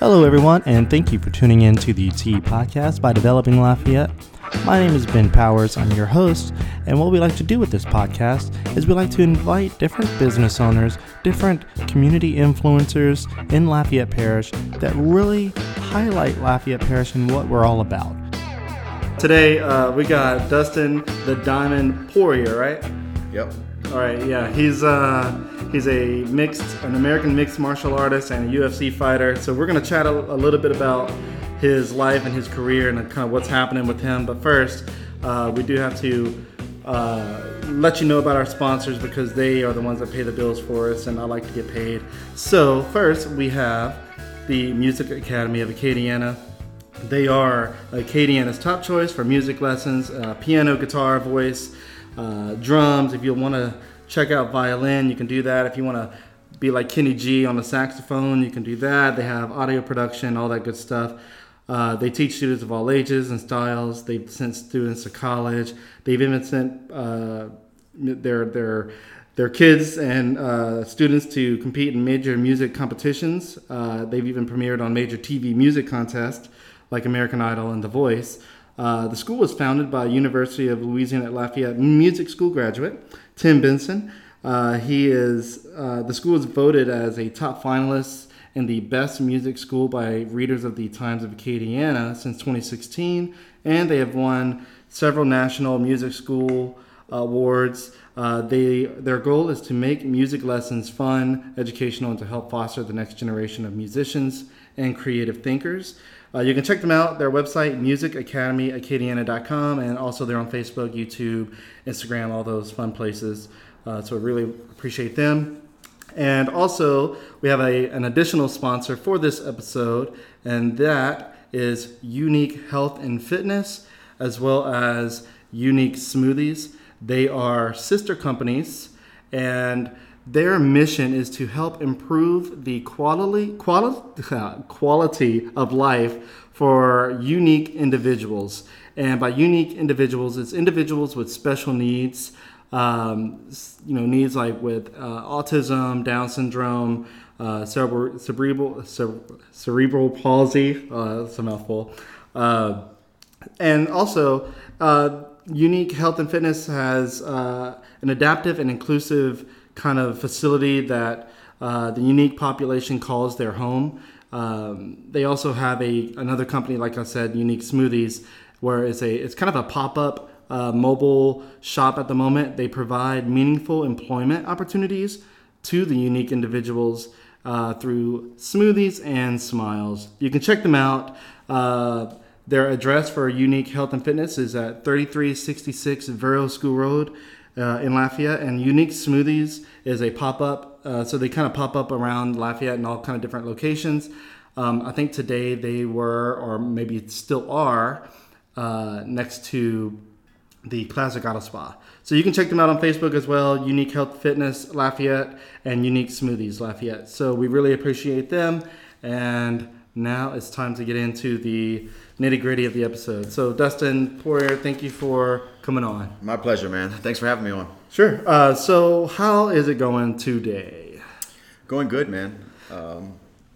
Hello, everyone, and thank you for tuning in to the T Podcast by Developing Lafayette. My name is Ben Powers. I'm your host, and what we like to do with this podcast is we like to invite different business owners, different community influencers in Lafayette Parish that really highlight Lafayette Parish and what we're all about. Today, uh, we got Dustin the Diamond Poirier, right? Yep. All right, yeah, he's uh, he's a mixed, an American mixed martial artist and a UFC fighter. So we're gonna chat a, a little bit about his life and his career and kind of what's happening with him. But first, uh, we do have to uh, let you know about our sponsors because they are the ones that pay the bills for us, and I like to get paid. So first, we have the Music Academy of Acadiana. They are Acadiana's top choice for music lessons, uh, piano, guitar, voice, uh, drums. If you want to check out violin, you can do that. If you want to be like Kenny G on the saxophone, you can do that. They have audio production, all that good stuff. Uh, they teach students of all ages and styles. They've sent students to college. They've even sent uh, their their their kids and uh, students to compete in major music competitions. Uh, they've even premiered on major TV music contests like American Idol and The Voice. Uh, the school was founded by University of Louisiana at Lafayette music school graduate Tim Benson. Uh, he is uh, the school is voted as a top finalist in the best music school by readers of the Times of Acadiana since 2016, and they have won several national music school awards. Uh, they their goal is to make music lessons fun, educational, and to help foster the next generation of musicians and creative thinkers. Uh, you can check them out. Their website, musicacademyacadiana.com, and also they're on Facebook, YouTube, Instagram, all those fun places. Uh, so I really appreciate them. And also, we have a, an additional sponsor for this episode, and that is Unique Health and Fitness, as well as Unique Smoothies. They are sister companies, and their mission is to help improve the quality, quality, quality of life for unique individuals. And by unique individuals, it's individuals with special needs, um, you know, needs like with uh, autism, Down syndrome, uh, cerebral, cerebral, cerebral palsy, uh, that's a mouthful. Uh, and also, uh, Unique Health and Fitness has uh, an adaptive and inclusive kind of facility that uh, the unique population calls their home. Um, they also have a another company, like I said, Unique Smoothies, where it's a it's kind of a pop up uh, mobile shop at the moment. They provide meaningful employment opportunities to the unique individuals uh, through smoothies and smiles. You can check them out. Uh, their address for Unique Health and Fitness is at 3366 Verot School Road uh, in Lafayette. And Unique Smoothies is a pop up. Uh, so they kind of pop up around Lafayette in all kind of different locations. Um, I think today they were, or maybe still are, uh, next to the Classic Auto Spa. So you can check them out on Facebook as well, Unique Health Fitness Lafayette and Unique Smoothies Lafayette. So we really appreciate them. And now it's time to get into the nitty gritty of the episode. So Dustin Poirier, thank you for coming on. My pleasure, man. Thanks for having me on. Sure. Uh, so how is it going today? Going good, man. Um,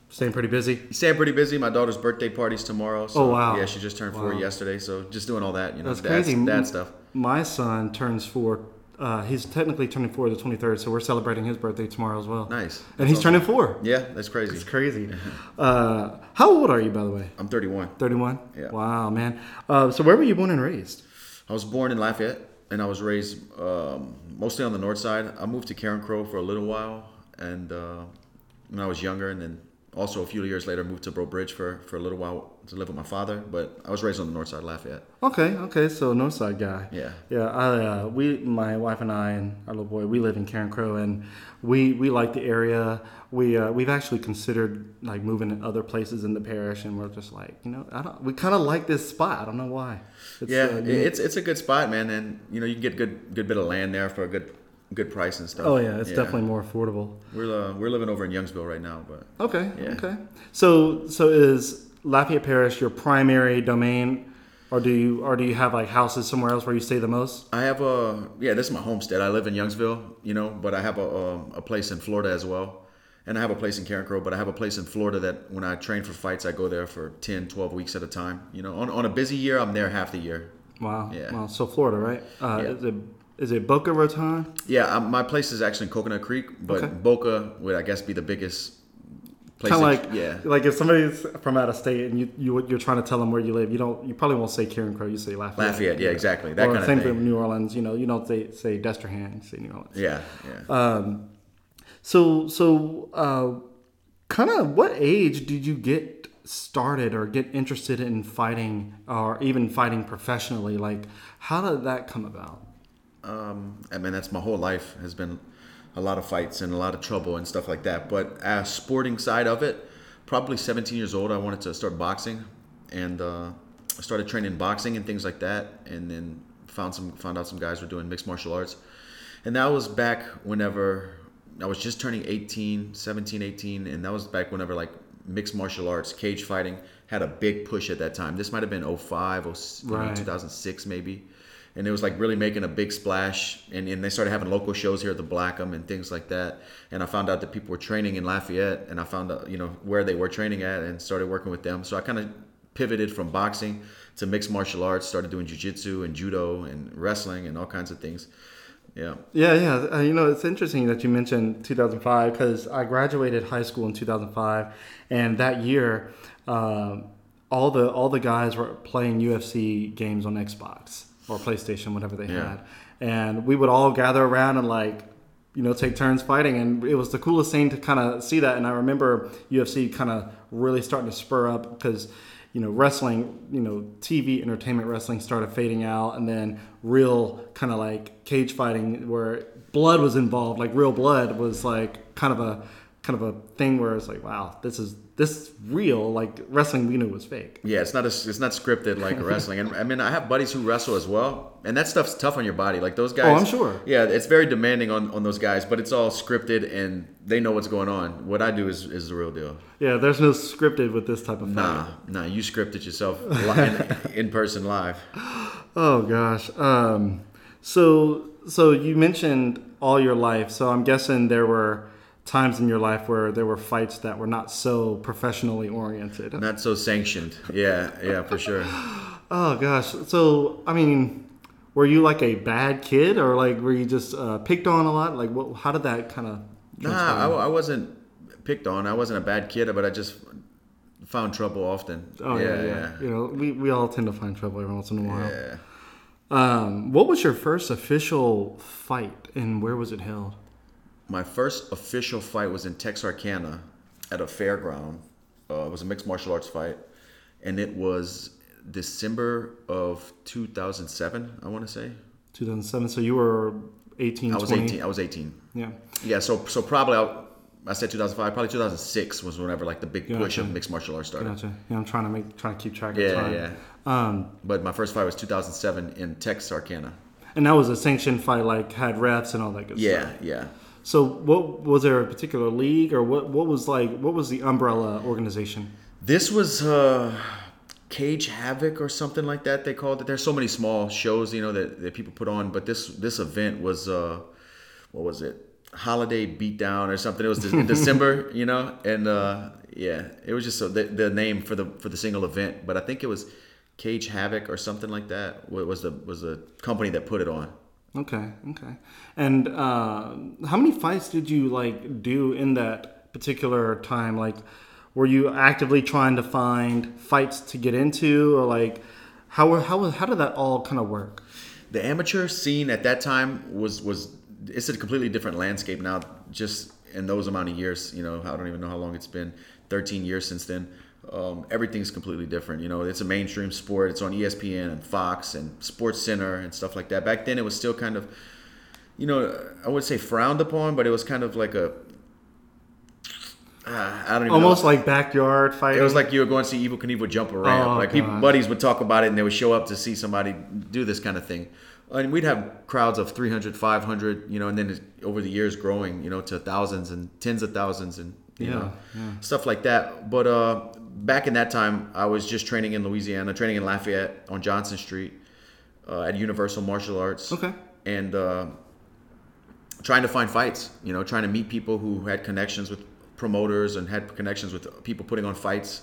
Staying pretty busy. Staying pretty busy. My daughter's birthday party's tomorrow. So, Oh, wow. Yeah, she just turned four yesterday, so just doing all that, you know, That's dad, crazy. dad stuff. My son turns four. Uh, he's technically turning four the 23rd, so we're celebrating his birthday tomorrow as well. Nice. And That's he's awesome. turning four. Yeah, that's crazy. It's crazy. Uh, how old are you, by the way? I'm 31. 31? Yeah. Wow, man. Uh, so where were you born and raised? I was born in Lafayette, and I was raised um, mostly on the north side. I moved to Carencro for a little while, and uh, when I was younger, and then also a few years later moved to Breaux Bridge for, for a little while to live with my father. But I was raised on the north side of Lafayette. Okay, okay, so north side guy. Yeah. Yeah, I, uh, we, my wife and I and our little boy, we live in Carencro, and we, we like the area. We, uh, we've actually considered like moving to other places in the parish, and we're just like, you know, I don't, we kind of like this spot. I don't know why. It's, yeah, uh, it's it's a good spot, man, and you know you can get good good bit of land there for a good good price and stuff. oh yeah, it's definitely more affordable. We're uh, we're living over in Youngsville right now, but Okay. Yeah. Okay. So so is Lafayette Parish your primary domain, or do you or do you have like houses somewhere else where you stay the most? I have a yeah. This is my homestead. I live in Youngsville, you know, but I have a a, a place in Florida as well, and I have a place in Carencro, but I have a place in Florida that when I train for fights, I go there for 10, 12 weeks at a time. You know, on, on a busy year, I'm there half the year. Wow. Yeah. Wow. So Florida, right? Uh, Yeah. Is it Boca Raton? Yeah, um, my place is actually in Coconut Creek, but Okay. Boca would, I guess, be the biggest place. Kind of like yeah. like if somebody's from out of state and you, you you're trying to tell them where you live, you don't you probably won't say Carencro, you say Lafayette. Lafayette, yeah, exactly. That or kind of same thing. thing with New Orleans. You know, you don't say say Destrehan, you say New Orleans. Yeah, yeah. So so uh, kind of what age did you get started or get interested in fighting or even fighting professionally? Like how did that come about? Um, I mean, that's my whole life has been a lot of fights and a lot of trouble and stuff like that. But as sporting side of it, probably 17 years old, I wanted to start boxing, and uh, I started training boxing and things like that. And then found some found out some guys were doing mixed martial arts, and that was back whenever I was just turning 18, 17, 18, and that was back whenever like mixed martial arts, cage fighting had a big push at that time. This might have been 05, 06, Right. 2006 maybe. And it was like really making a big splash. And, and they started having local shows here at the Blackham and things like that. And I found out that people were training in Lafayette and I found out, you know, where they were training at and started working with them. So I kind of pivoted from boxing to mixed martial arts, started doing jujitsu and judo and wrestling and all kinds of things. Yeah. Yeah, yeah. Uh, you know, it's interesting that you mentioned 2005 because I graduated high school in 2005, and that year, um, all the all the guys were playing UFC games on Xbox or PlayStation, whatever they Yeah. had, and we would all gather around and like. You know, take turns fighting, and it was the coolest thing to kind of see that. And I remember UFC kind of really starting to spur up because, you know, wrestling, you know, TV entertainment wrestling started fading out, and then real kind of like cage fighting where blood was involved, like real blood was like kind of a kind of a thing where it's like, wow, this is this real. Like wrestling we knew was fake. Yeah, it's not a, it's not scripted like wrestling. And I mean, I have buddies who wrestle as well, and that stuff's tough on your body. Like those guys. Oh, I'm sure. Yeah, it's very demanding on, on those guys, but it's all scripted and they know what's going on. What I do is, is the real deal. Yeah, there's no scripted with this type of fight. Nah, nah, you scripted yourself in, in person live. Oh gosh. Um, so so you mentioned all your life. So I'm guessing there were times in your life where there were fights that were not so professionally oriented. Not so sanctioned. Yeah, yeah, for sure. Oh gosh. So I mean, were you like a bad kid, or like were you just uh, picked on a lot? Like, what? How did that kind of? Nah, I, I wasn't picked on. I wasn't a bad kid, but I just found trouble often. Oh yeah, yeah, You know, we, we all tend to find trouble every once in a while. yeah. Um, what was your first official fight, and where was it held? My first official fight was in Texarkana at a fairground. Uh, it was a mixed martial arts fight, and it was December of 2007. I want to say 2007. So you were 18. I was 20. 18. I was 18. Yeah. Yeah, so so probably I, I said 2005. Probably 2006 was whenever like the big push of mixed martial arts started. Gotcha. Yeah, I'm trying to make trying to keep track of Yeah, time. yeah. Um, But my first fight was 2007 in Texarkana. and that was a sanctioned fight, like had refs and all that good stuff. Yeah, yeah. So, what was there a particular league, or what? What was like? What was the umbrella organization? This was uh, Cage Havoc or something like that. They called it. There's so many small shows, you know, that, that people put on. But this this event was uh, what was it? Holiday Beatdown or something. It was in December, you know, and uh, yeah, it was just so the, the name for the for the single event. But I think it was Cage Havoc or something like that. Was the was the company that put it on. Okay, okay. And uh, how many fights did you like do in that particular time? Like, were you actively trying to find fights to get into, or like, how how how did that all kind of work? the amateur scene at that time was was it's a completely different landscape now just in those amount of years you know i don't even know how long it's been 13 years since then um, everything's completely different you know it's a mainstream sport it's on espn and fox and sports center and stuff like that back then it was still kind of you know i would say frowned upon but it was kind of like a uh, i don't even know. Almost like backyard fighting. It was like you were going to see Evel Knievel jump a ramp. Oh, like people, buddies would talk about it and they would show up to see somebody do this kind of thing. And we'd have crowds of 300, 500, you know, and then over the years growing, you know, to thousands and tens of thousands and, you Yeah, know, yeah. stuff like that. But uh, back in that time, I was just training in Louisiana, training in Lafayette on Johnson Street uh, at Universal Martial Arts. Okay. And uh, trying to find fights, you know, trying to meet people who had connections with promoters and had connections with people putting on fights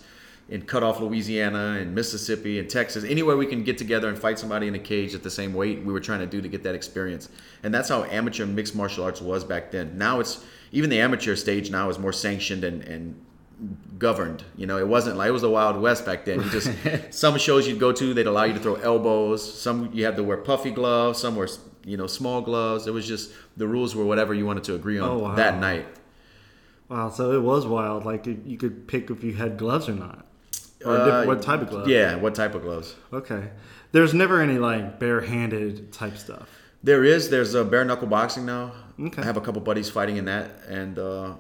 in Cutoff, Louisiana, and Mississippi, and Texas. Anywhere we can get together and fight somebody in a cage at the same weight, we were trying to do to get that experience. And that's how amateur mixed martial arts was back then. Now it's even the amateur stage now is more sanctioned and, and governed. You know, it wasn't like it was the Wild West back then. You just some shows you'd go to, they'd allow you to throw elbows. Some you had to wear puffy gloves. Some were you know small gloves. It was just the rules were whatever you wanted to agree on Oh, wow. that night. Wow, so it was wild. Like you you could pick if you had gloves or not, or Uh, what type of gloves. Yeah, what type of gloves? Okay. There's never any like barehanded type stuff. There is. There's a bare knuckle boxing now. Okay. I have a couple buddies fighting in that, and uh,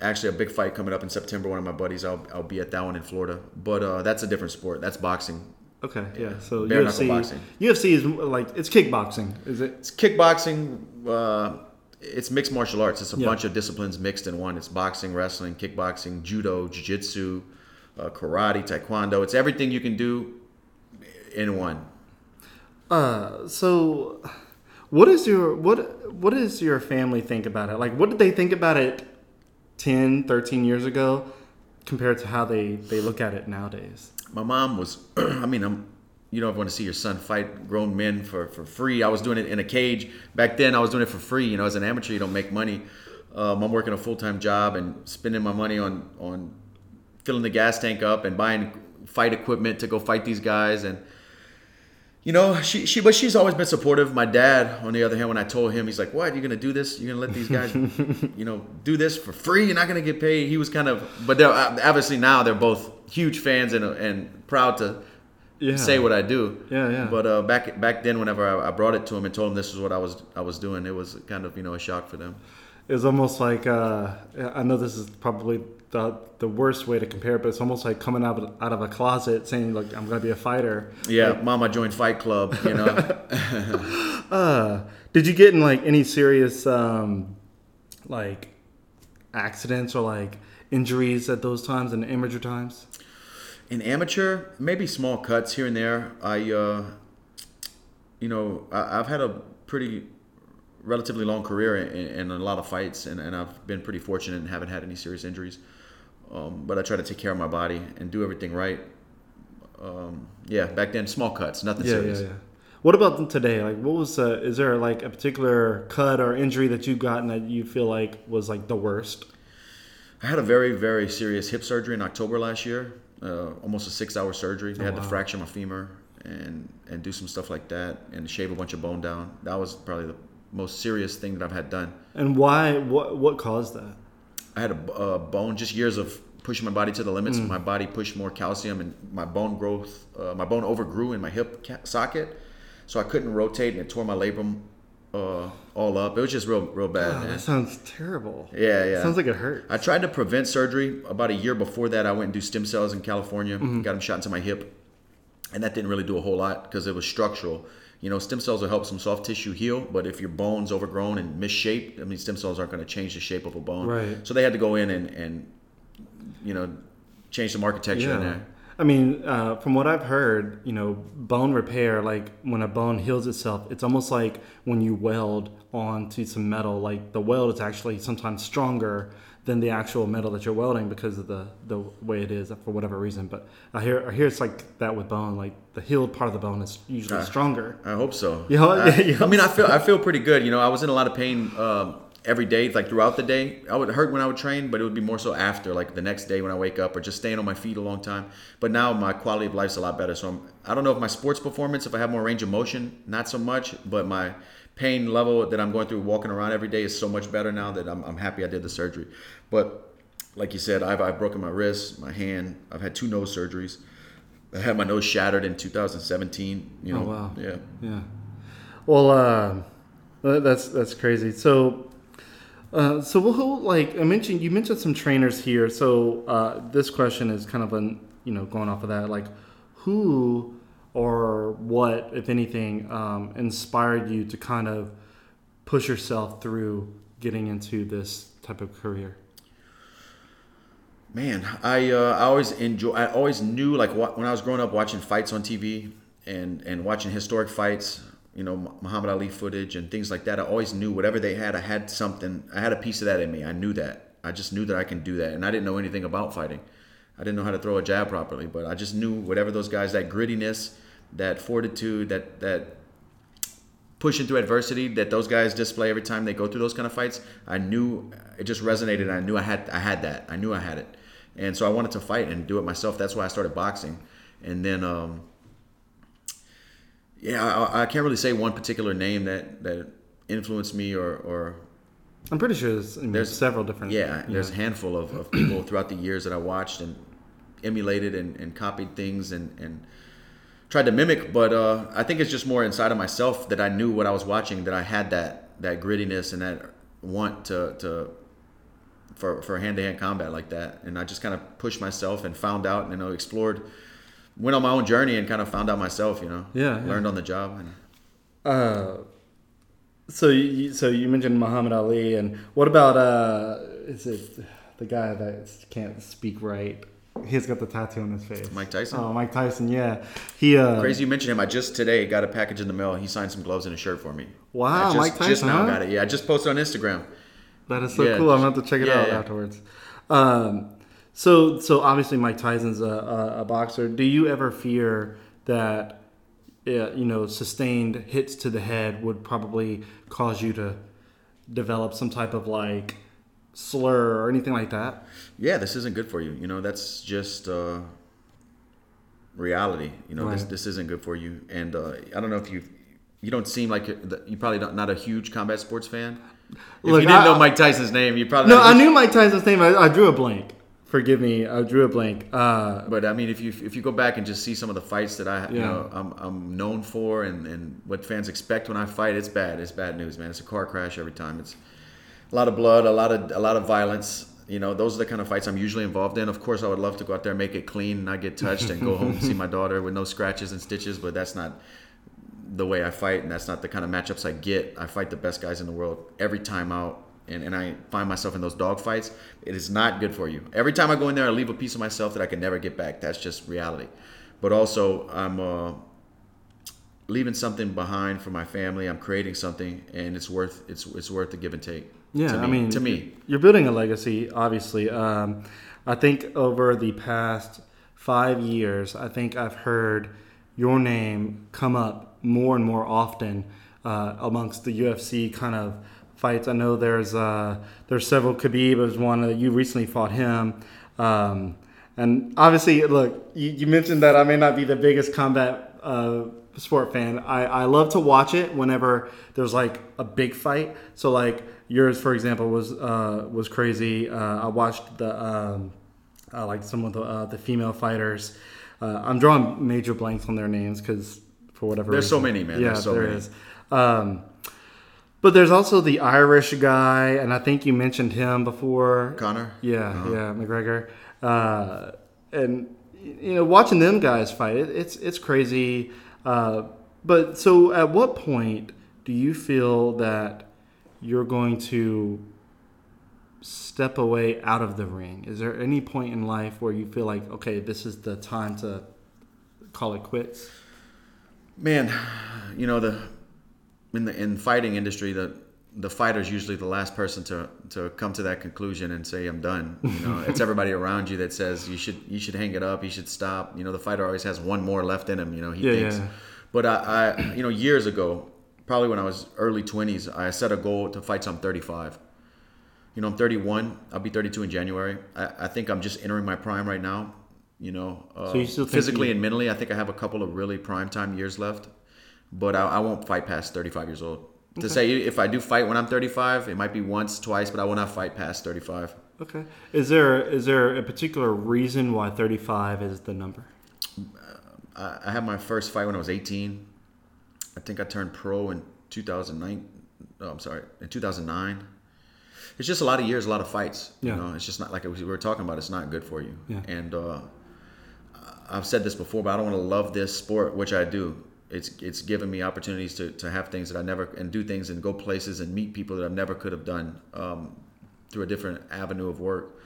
actually a big fight coming up in September. One of my buddies, I'll, I'll be at that one in Florida. But uh, that's a different sport. That's boxing. Okay, yeah. So Bare knuckle UFC, boxing. UFC is like it's kickboxing, is it? It's kickboxing. Uh, it's mixed martial arts. It's a Yeah. bunch of disciplines mixed in one. It's boxing, wrestling, kickboxing, judo, jiu-jitsu, uh, karate, taekwondo. It's everything you can do in one. Uh, so what is your what what does your family think about it? Like, what did they think about it 10, 13 years ago compared to how they they look at it nowadays? my mom was i mean i'm you don't want to see your son fight grown men for, for free i was doing it in a cage back then i was doing it for free you know as an amateur you don't make money um, i'm working a full-time job and spending my money on on filling the gas tank up and buying fight equipment to go fight these guys. And you know she, she but she's always been supportive. My dad on the other hand when i told him he's like what? You're gonna do this? You're gonna let these guys you know do this for free? You're not gonna get paid? He was kind of but they're obviously now they're both huge fans and, and proud to Yeah. say what i do. Yeah, yeah. but uh, back back then whenever I, I brought it to him and told him this is what i was i was doing it was kind of you know a shock for them. It's almost like uh, I know this is probably the the worst way to compare, it, but it's almost like coming out of, out of a closet saying like I'm gonna be a fighter. yeah mama joined fight club you know Uh, did you get in like any serious um, like accidents or like injuries at those times and amateur times? In amateur, maybe small cuts here and there. I, uh, you know, I, I've had a pretty relatively long career in, in a lot of fights, and, and I've been pretty fortunate and haven't had any serious injuries. Um, but I try to take care of my body and do everything right. Um, yeah, back then, small cuts, nothing Yeah, serious. yeah, yeah. What about today? Like, what was uh, is there like a particular cut or injury that you've gotten that you feel like was like the worst? I had a very, very serious hip surgery in October last year. Uh, almost a six-hour surgery. They Oh, had to fracture my femur and and do some stuff like that and shave a bunch of bone down. That was probably the most serious thing that I've had done. And why? What what caused that? I had a, a bone, just years of pushing my body to the limits. Mm. My body pushed more calcium, and my bone growth, uh, my bone overgrew in my hip ca- socket, so I couldn't rotate, and it tore my labrum uh, all up. It was just real, real bad. Oh, that sounds terrible. Yeah, yeah. Sounds like it hurt. I tried to prevent surgery. About a year before that, I went and do stem cells in California. Mm-hmm. Got them shot into my hip, and that didn't really do a whole lot because it was structural. You know, stem cells will help some soft tissue heal, but if your bone's overgrown and misshaped, I mean, stem cells aren't going to change the shape of a bone. Right. So they had to go in and, and you know, change some architecture in there. I mean, uh, from what I've heard, you know, bone repair, like when a bone heals itself, it's almost like when you weld onto some metal. Like the weld is actually sometimes stronger than the actual metal that you're welding because of the, the way it is for whatever reason. But I hear I hear it's like that with bone. Like the healed part of the bone is usually Uh, stronger. I hope so. You hope- I, you I mean, I feel I feel pretty good. You know, I was in a lot of pain um, every day, like throughout the day. I would hurt when I would train, but it would be more so after, like the next day when I wake up, or just staying on my feet a long time. But now my quality of life's a lot better. So I'm, I don't know if my sports performance, if I have more range of motion, not so much, but my pain level that I'm going through walking around every day is so much better now that I'm, I'm happy I did the surgery. But like you said, I've, I've broken my wrist, my hand. I've had two nose surgeries. I had my nose shattered in 2017. You know, Oh, wow. yeah. Yeah. Well, uh, uh, that's that's crazy. So, uh, so who like I mentioned, you mentioned some trainers here. So uh, this question is kind of an you know going off of that, like who or what, if anything, um, inspired you to kind of push yourself through getting into this type of career? Man, I uh, I always enjoy. I always knew like when I was growing up watching fights on TV and and watching historic fights, you know Muhammad Ali footage and things like that. I always knew whatever they had, I had something. I had a piece of that in me. I knew that, I just knew that I can do that, and I didn't know anything about fighting. I didn't know how to throw a jab properly, but I just knew whatever those guys, that grittiness, that fortitude, that that pushing through adversity that those guys display every time they go through those kind of fights. I knew it just resonated. I knew I had I had that. I knew I had it, and so I wanted to fight and do it myself. That's why I started boxing, and then. Um, yeah, I, I can't really say one particular name that, that influenced me or, or I'm pretty sure there's, I mean, There's- several different. yeah, there's a handful of, of people throughout the years that I watched and emulated and, and copied things and, and tried to mimic. But uh, I think it's just more inside of myself that I knew what I was watching, that I had that that grittiness and that want to, to for for hand to hand combat like that. And I just kind of pushed myself and found out, you know, explored, went on my own journey and kind of found out myself, you know, Yeah, yeah. learned on the job. And Uh, so you so you mentioned Muhammad Ali, and what about uh, is it the guy that can't speak right? He's got the tattoo on his face. Mike Tyson? Oh, Mike Tyson. Yeah, he. Uh, Crazy you mentioned him. I just today got a package in the mail. He signed some gloves and a shirt for me. Wow, I just, Mike Just now huh? got it. Yeah, I just posted on Instagram. That is so Yeah. cool. I'm gonna have to check it Yeah, out yeah. afterwards. Um, so so obviously Mike Tyson's a, a, a boxer. Do you ever fear that uh, you know sustained hits to the head would probably cause you to develop some type of like slur or anything like that? Yeah, this isn't good for you. You know, that's just uh, reality. You know, this Right. this isn't good for you. And uh, I don't know if you you don't seem like you're- probably don't, not a huge combat sports fan. If Look, you didn't I- know Mike Tyson's name, you probably No, not I knew Mike Tyson's name. I, I drew a blank. Forgive me. I drew a blank. Uh, But I mean, if you if you go back and just see some of the fights that I you know I'm, I'm known for and, and what fans expect when I fight, it's bad. It's bad news, man. It's a car crash every time. It's a lot of blood, a lot of a lot of violence. You know, those are the kind of fights I'm usually involved in. Of course, I would love to go out there, make it clean, not get touched, and go home and see my daughter with no scratches and stitches. But that's not the way I fight, and that's not the kind of matchups I get. I fight the best guys in the world every time out, and, and I find myself in those dog fights. It is not good for you. Every time I go in there, I leave a piece of myself that I can never get back. That's just reality. But also, I'm uh, leaving something behind for my family. I'm creating something, and it's worth it's it's worth the give and take. Yeah, to me, I mean, to me, you're building a legacy. Obviously, um, I think over the past five years, I think I've heard your name come up more and more often uh, amongst the UFC kind of fights. I know there's uh, there's several. Khabib is one that you recently fought him. Um, and obviously, look, you, you mentioned that I may not be the biggest combat uh, sport fan. I, I love to watch it whenever there's like a big fight. So like yours, for example, was uh, was crazy. Uh, I watched the um, uh, like some of the uh, the female fighters. Uh, I'm drawing major blanks on their names because for whatever There's so many, man. Yeah, There's so there many. is. Um, but there's also the Irish guy, and I think you mentioned him before. Conor. Yeah, Uh-huh. yeah, McGregor, uh, and you know, watching them guys fight, it, it's it's crazy. Uh, but so, at what point do you feel that you're going to step away out of the ring? Is there any point in life where you feel like, okay, this is the time to call it quits? Man, you know the in the in fighting industry, the the fighter's usually the last person to to come to that conclusion and say I'm done. You know, it's everybody around you that says you should you should hang it up, you should stop. You know, the fighter always has one more left in him. You know, he Yeah, thinks. yeah. But I, I, you know, years ago, probably when I was early 20s, I set a goal to fight I'm 35. You know, I'm 31. I'll be 32 in January. I, I think I'm just entering my prime right now. You know, uh, So you still physically you- and mentally, I think I have a couple of really prime time years left. But I, I won't fight past 35 years old. To say if I do fight when I'm 35, it might be once, twice, but I will not fight past 35. Okay. Is there is there a particular reason why 35 is the number? I, I had my first fight when I was 18. I think I turned pro in 2009. No, I'm sorry, in 2009. It's just a lot of years, a lot of fights. Yeah. You know, it's just not like we were talking about. It's not good for you. Yeah. And uh, I've said this before, but I don't want to love this sport, which I do. It's it's given me opportunities to, to have things that I never and do things and go places and meet people that I never could have done um, through a different avenue of work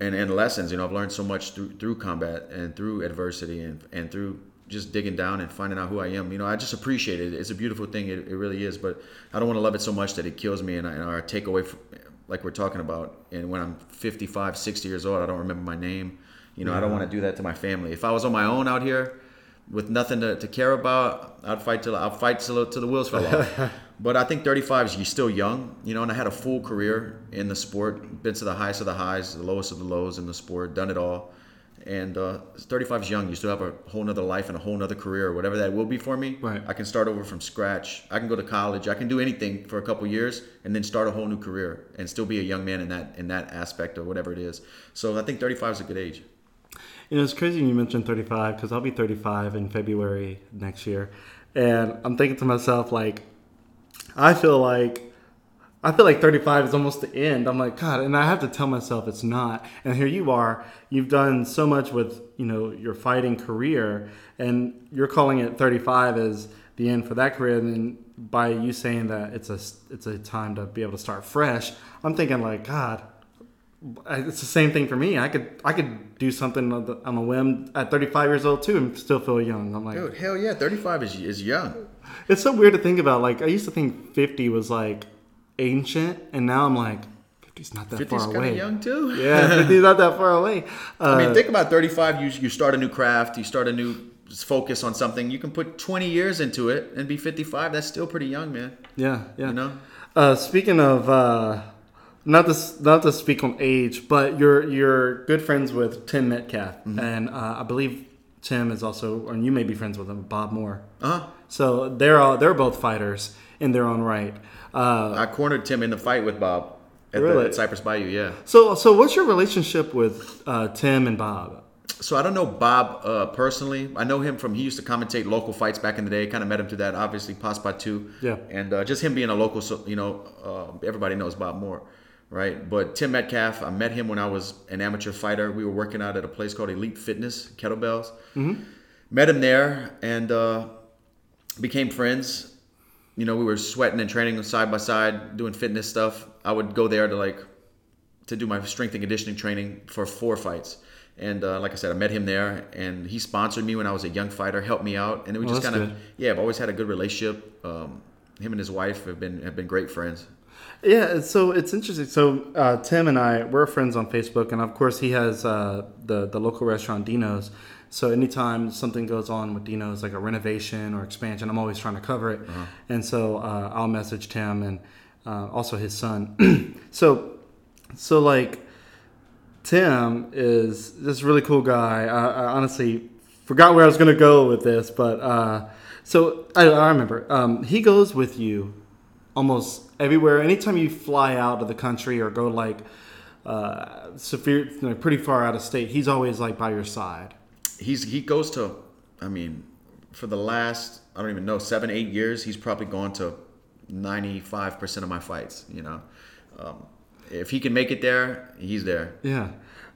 and, and lessons. You know, I've learned so much through through combat and through adversity and, and through just digging down and finding out who I am. You know, I just appreciate it. It's a beautiful thing. It, it really is. But I don't want to love it so much that it kills me and I, or I take away from, like we're talking about. And when I'm 55, 60 years old, I don't remember my name. You know, I don't want to do that to my family. If I was on my own out here with nothing to, to care about, I'd fight till I'll fight till, till the wheels fell off. but I think 35 is you're still young, you know, and I had a full career in the sport, been to the highest of the highs, the lowest of the lows in the sport, done it all. And uh, 35 is young. You still have a whole nother life and a whole nother career, whatever that will be for me. Right. I can start over from scratch. I can go to college. I can do anything for a couple years and then start a whole new career and still be a young man in that in that aspect or whatever it is. So I think 35 is a good age. You know, it's crazy you mentioned 35 because I'll be 35 in February next year. And I'm thinking to myself, like, I feel like. I feel like 35 is almost the end. I'm like, God, and I have to tell myself it's not. And here you are. You've done so much with, you know, your fighting career, and you're calling it 35 as the end for that career. And then by you saying that it's a it's a time to be able to start fresh, I'm thinking like, God, it's the same thing for me. I could I could do something on, the, on a whim at 35 years old too and still feel young. I'm like, Dude, hell yeah, 35 is, is young. it's so weird to think about. Like I used to think 50 was like ancient, and now I'm like, 50's not that 50's far kind away. of young too. Yeah, 50's not that far away. Uh, I mean, think about 35. You you start a new craft. You start a new focus on something. You can put 20 years into it and be 55. That's still pretty young, man. yeah, yeah. You know. Uh, speaking of, uh, not to not to speak on age, but you're you're good friends with Tim Metcalf, Mm-hmm. and uh, I believe Tim is also, and you may be friends with him, Bob Moore. Uh huh. So they're all they're both fighters in their own right. Uh, I cornered Tim in the fight with Bob at, Really? the, at Cypress Bayou. Yeah. so so what's your relationship with uh, Tim and Bob? So I don't know Bob uh, personally. I know him from he used to commentate local fights back in the day. Kind of met him through that, obviously Paspatu. Yeah. And uh, just him being a local, so, you know, uh, everybody knows Bob Moore, right? But Tim Metcalf, I met him when I was an amateur fighter. We were working out at a place called Elite Fitness Kettlebells. Mm-hmm. Met him there and uh, became friends. You know, we were sweating and training side by side, doing fitness stuff. I would go there to like to do my strength and conditioning training for four fights. And uh, like I said, I met him there, and he sponsored me when I was a young fighter, helped me out, and we Oh, just kind of yeah. I've always had a good relationship. Um, him and his wife have been have been great friends. Yeah, so it's interesting. So uh, Tim and I we're friends on Facebook, and of course he has uh, the the local restaurant Dino's. So anytime something goes on with Dino's, like a renovation or expansion, I'm always trying to cover it. And so uh, I'll message Tim and uh, also his son. so so like Tim is this really cool guy. I, I honestly forgot where I was going to go with this, but uh, so I, I remember um, he goes with you almost everywhere. Anytime you fly out of the country or go like uh, severe, you know, pretty far out of state, he's always like by your side. He's he goes to, I mean, for the last I don't even know seven eight years, he's probably gone to ninety five percent of my fights. You know, um, if he can make it there, he's there. Yeah.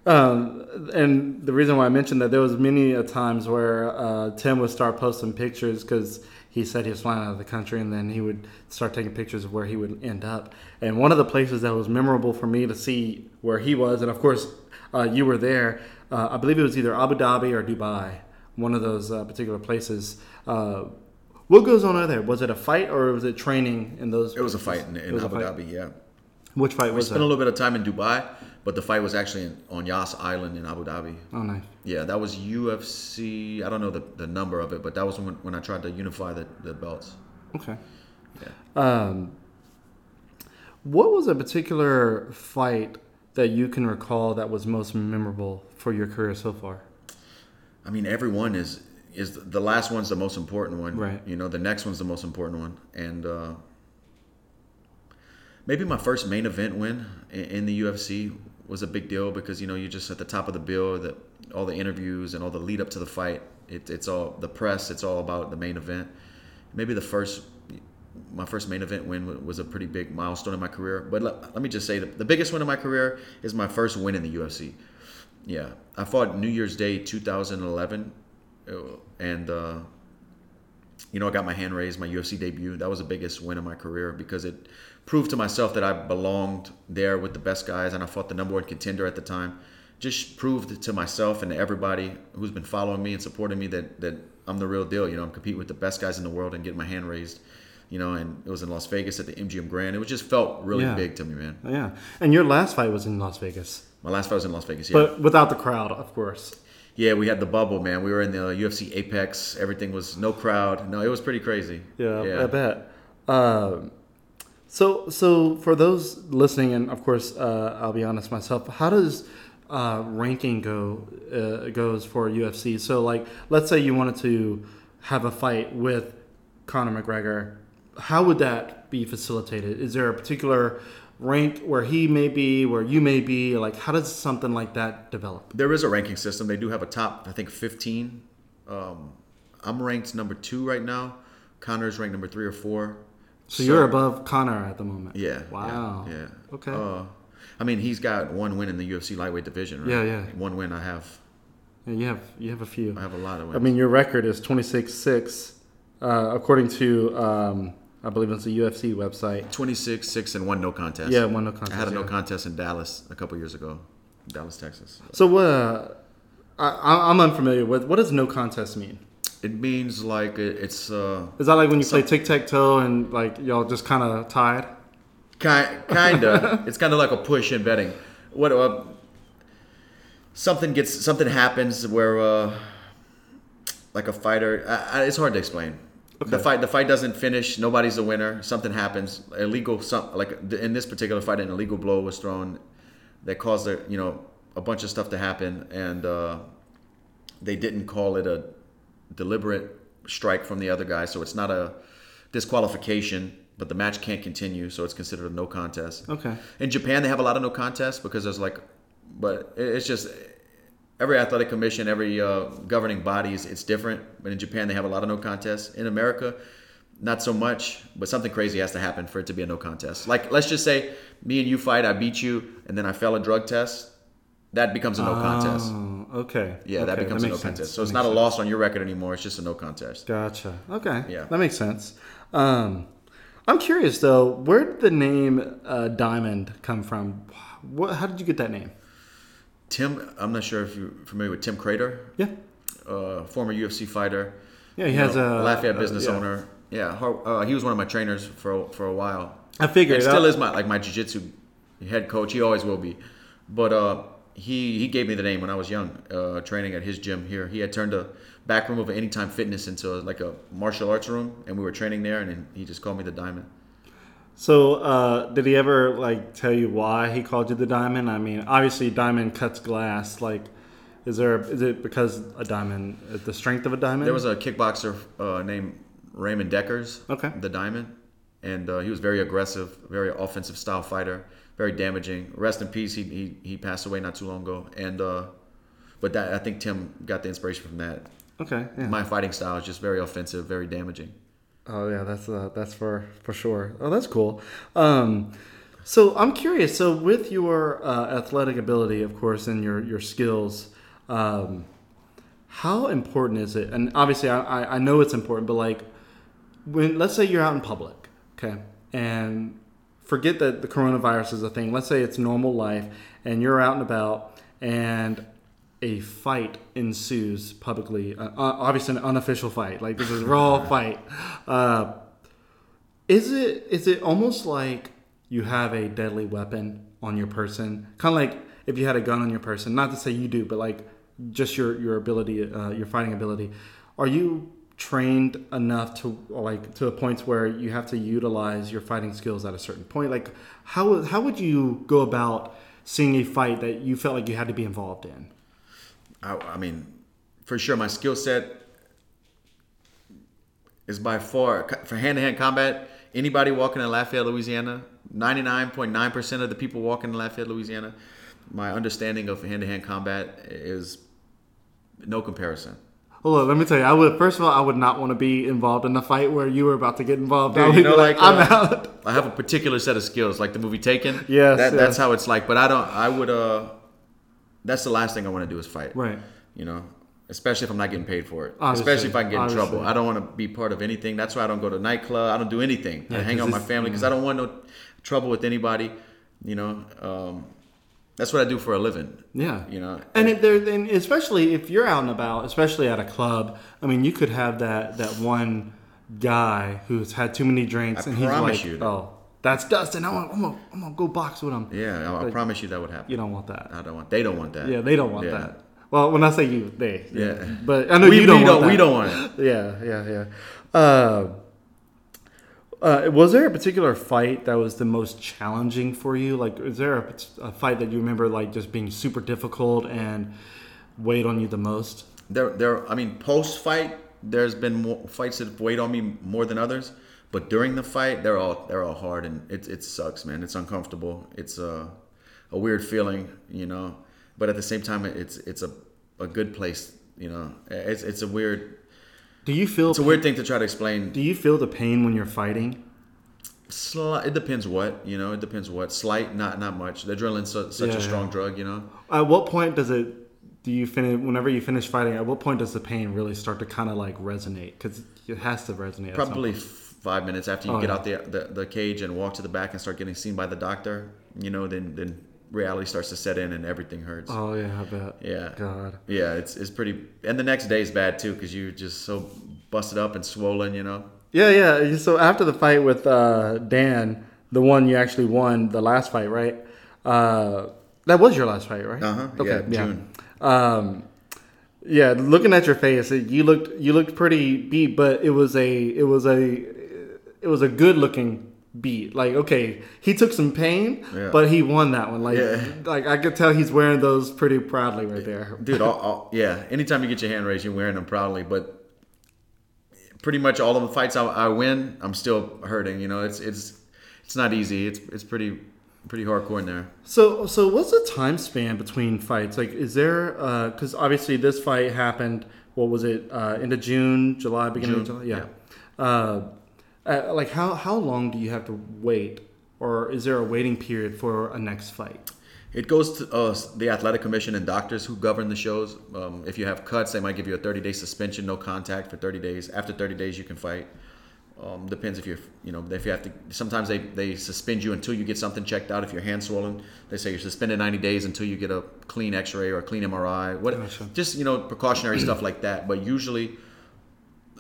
Um, and the reason why I mentioned that there was many a times where uh, Tim would start posting pictures because he said he was flying out of the country, and then he would start taking pictures of where he would end up. And one of the places that was memorable for me to see where he was, and of course uh, you were there. Uh, I believe it was either Abu Dhabi or Dubai, one of those uh, particular places. Uh, what goes on there? Was it a fight or was it training in those? It was a fight in, in Abu fight. Dhabi. Yeah. Which fight We was spent that? a little bit of time in Dubai, but the fight was actually in, on Yas Island in Abu Dhabi. Oh, nice. Yeah, that was UFC. I don't know the, the number of it, but that was when, when I tried to unify the, the belts. Okay. Yeah. Um, what was a particular fight that you can recall that was most memorable for your career so far? I mean, every one is is the last one's the most important one. Right. You know, the next one's the most important one, and uh, maybe my first main event win in, in the UFC was a big deal because you know you're just at the top of the bill. That all the interviews and all the lead up to the fight, it, it's all the press. It's all about the main event. Maybe the first. My first main event win was a pretty big milestone in my career. But let, let me just say, the, the biggest win in my career is my first win in the UFC. Yeah, I fought New Year's Day 2011, uh, and uh, you know I got my hand raised, my UFC debut. That was the biggest win of my career because it proved to myself that I belonged there with the best guys, and I fought the number one contender at the time. Just proved to myself and to everybody who's been following me and supporting me that that I'm the real deal. You know, I'm competing with the best guys in the world and getting my hand raised. You know, and it was in Las Vegas at the MGM Grand. It was just felt really Yeah. big to me, man. Yeah. And your last fight was in Las Vegas, My last fight was in Las Vegas. Yeah, but without the crowd, of course. yeah, we had the bubble, man. We were in the UFC Apex. Everything was no crowd. No, it was pretty crazy. Yeah, I bet. Um, so, so for those listening, and of course, uh, I'll be honest myself. How does uh, ranking go uh, goes for UFC? So, like, let's say you wanted to have a fight with Conor McGregor. How would that be facilitated? Is there a particular rank where he may be, where you may be? Like, how does something like that develop? There is a ranking system. They do have a top, I think, 15. Um, I'm ranked number two right now. Conor's ranked number three or four. So, you're above Conor at the moment. Yeah. Wow. Yeah. yeah. Okay. Uh, I mean, he's got one win in the UFC lightweight division, right? Yeah, yeah. One win. I have. Yeah, you have you have a few. I have a lot of wins. I mean, your record is 26 6, uh, according to, um, I believe it's a UFC website. 26, six, and one no contest. Yeah, one no contest. I had a no contest in Dallas a couple years ago, Dallas, Texas. So, what, uh, I, I- I'm unfamiliar with, what does no contest mean? It means like it, it's uh, Is that like when you play tic tac toe and like y'all just kind of tied? Kind, kinda. it's kind of like a push in betting. What uh, something gets something happens where uh, like a fighter. I, it's hard to explain. Okay. The fight the fight doesn't finish. Nobody's the winner. Something happens. Illegal. Some like in this particular fight, an illegal blow was thrown that caused a you know a bunch of stuff to happen, and uh, they didn't call it a deliberate strike from the other guy, so it's not a disqualification. But the match can't continue, so it's considered a no contest. Okay. In Japan, they have a lot of no contests because there's like, but it's just every athletic commission, every uh, governing body is it's different. But in Japan, they have a lot of no contests. In America, not so much. But something crazy has to happen for it to be a no contest. Like let's just say me and you fight, I beat you, and then I fail a drug test. That becomes a no contest. Okay. Yeah, that Okay, becomes a no sense. contest. So it's That not a loss on your record anymore. It's just a no contest. Gotcha. Okay. Yeah. That makes sense. Um, I'm curious though, where did the name uh, Diamond come from? What, how did you get that name? Tim, I'm not sure if you're familiar with Tim Credeur, Yeah. uh, former UFC fighter. Yeah, he has know, a Lafayette uh, business yeah. owner. Yeah, uh, he was one of my trainers for for a while. I figured And still is my like my jiu-jitsu head coach. He always will be. But uh, he he gave me the name when I was young, uh, training at his gym here. He had turned a back room of Anytime Fitness into like a martial arts room, and we were training there. And then he just called me the Diamond. So, uh, did he ever like tell you why he called you the diamond? I mean, obviously, diamond cuts glass. Like, is there is it because a diamond, the strength of a diamond? There was a kickboxer uh, named Ramon Dekkers, Okay. the Diamond, and uh, he was very aggressive, very offensive style fighter, very damaging. Rest in peace. He he, he passed away not too long ago, and uh, but that I think Tim got the inspiration from that. okay. Yeah. My fighting style is just very offensive, very damaging. Oh yeah, that's uh, that's for for sure. Oh, that's cool. Um, so I'm curious. So with your uh, athletic ability, of course, and your your skills, um, how important is it? And obviously, I, I I know it's important, but like when let's say you're out in public, okay, and forget that the coronavirus is a thing. Let's say it's normal life, and you're out and about, and a fight ensues publicly. Uh, uh, obviously, an unofficial fight. Like this is a raw fight. Uh, is it is it almost like you have a deadly weapon on your person? Kind of like if you had a gun on your person. Not to say you do, but like just your your ability, uh, your fighting ability. Are you trained enough to like to a point where you have to utilize your fighting skills at a certain point? Like how how would you go about seeing a fight that you felt like you had to be involved in? I, I mean, for sure, my skill set is by far for hand-to-hand combat. Anybody walking in Lafayette, Louisiana, ninety-nine point nine percent of the people walking in Lafayette, Louisiana, my understanding of hand-to-hand combat is no comparison. Hold on, let me tell you. I would first of all, I would not want to be involved in the fight where you were about to get involved. I Dude, would you know, like, I'm uh, out. I have a particular set of skills, like the movie Taken. Yes, that, yes. that's how it's like. But I don't. I would. Uh, that's the last thing I want to do is fight. Right. You know, especially if I'm not getting paid for it. Obviously, especially if I can get in obviously. trouble. I don't want to be part of anything. that's why I don't go to nightclub. I don't do anything. I hang out with my family because I don't want no trouble with anybody. You know, um, that's what I do for a living. Yeah. You know, And it, there, and especially if you're out and about, especially at a club. I mean, you could have that that one guy who's had too many drinks, I and he's like, you. "Oh, that's Dustin. I'm gonna, I'm gonna, I'm gonna go box with him." Yeah, I, I promise you that would happen. You don't want that. I don't want. They don't want that. Yeah, they don't want Yeah. that. Well, when I say you, they. Yeah. But I know We- you don't we want don't- that. we don't want it. Yeah, yeah, yeah. Uh, uh, was there a particular fight that was the most challenging for you? Like, is there a, a fight that you remember like just being super difficult and weighed on you the most? There, there. I mean, post fight, there's been more fights that weighed on me more than others. But during the fight, they're all they're all hard and it it sucks, man. It's uncomfortable. It's a a weird feeling, you know. But at the same time, it's it's a a good place, you know. It's it's a weird Do you feel? it's a weird thing to try to explain. Do you feel the pain when you're fighting? Slight, it depends what, you know. It depends what. Slight, not not much. The adrenaline's su- such Yeah, a strong drug, you know. At what point does it? Do you finish? Whenever you finish fighting, at what point does the pain really start to kind of like resonate? Because it has to resonate. Probably five minutes after you Oh, get yeah. out the, the the cage and walk to the back and start getting seen by the doctor, you know, then then reality starts to set in and everything hurts. Oh yeah, I bet. Yeah. God. Yeah, it's it's pretty. And the next day is bad too because you're just so busted up and swollen, you know. Yeah, yeah. So after the fight with uh, Dan, the one you actually won, the last fight, right? Uh, that was your last fight, right? Uh-huh, Okay. yeah, June. Um, yeah. Looking at your face, you looked you looked pretty beat, but it was a it was a it was a good looking beat. Like okay, he took some pain, Yeah. but he won that one. Like Yeah. like I could tell he's wearing those pretty proudly right there. Dude, all, all, yeah. Anytime you get your hand raised, you're wearing them proudly. But pretty much all of the fights I, I win, I'm still hurting. You know, it's it's it's not easy. It's it's pretty pretty hardcore in there. So, so what's the time span between fights? Like, is there? Because obviously, this fight happened. What was it? Uh, into June, July, beginning June, of July. Yeah. Uh, uh, like, how how long do you have to wait, or is there a waiting period for a next fight? It goes to uh, the athletic commission and doctors who govern the shows. Um, if you have cuts, they might give you a 30 day suspension, no contact for 30 days. After 30 days, you can fight. Um, depends if you're, you know, if you have to. Sometimes they, they suspend you until you get something checked out. If your hand's swollen, they say you're suspended 90 days until you get a clean X-ray or a clean MRI. What, Gotcha. just you know, precautionary stuff like that. But usually,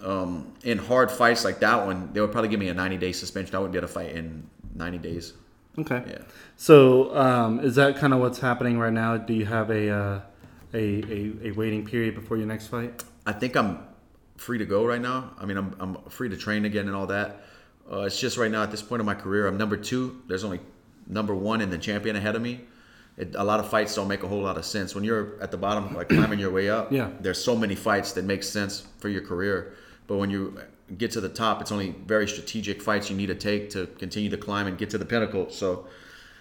um, in hard fights like that one, they would probably give me a 90 day suspension. I wouldn't be able to fight in 90 days. Okay. Yeah. So, um, is that kind of what's happening right now? Do you have a uh, a, a a waiting period before your next fight? I think I'm free to go right now. I mean, I'm, I'm free to train again and all that. Uh, it's just right now at this point in my career, I'm number two. There's only number one and the champion ahead of me. It, a lot of fights don't make a whole lot of sense when you're at the bottom, like climbing your way up. Yeah. There's so many fights that make sense for your career, but when you get to the top, it's only very strategic fights you need to take to continue to climb and get to the pinnacle. So.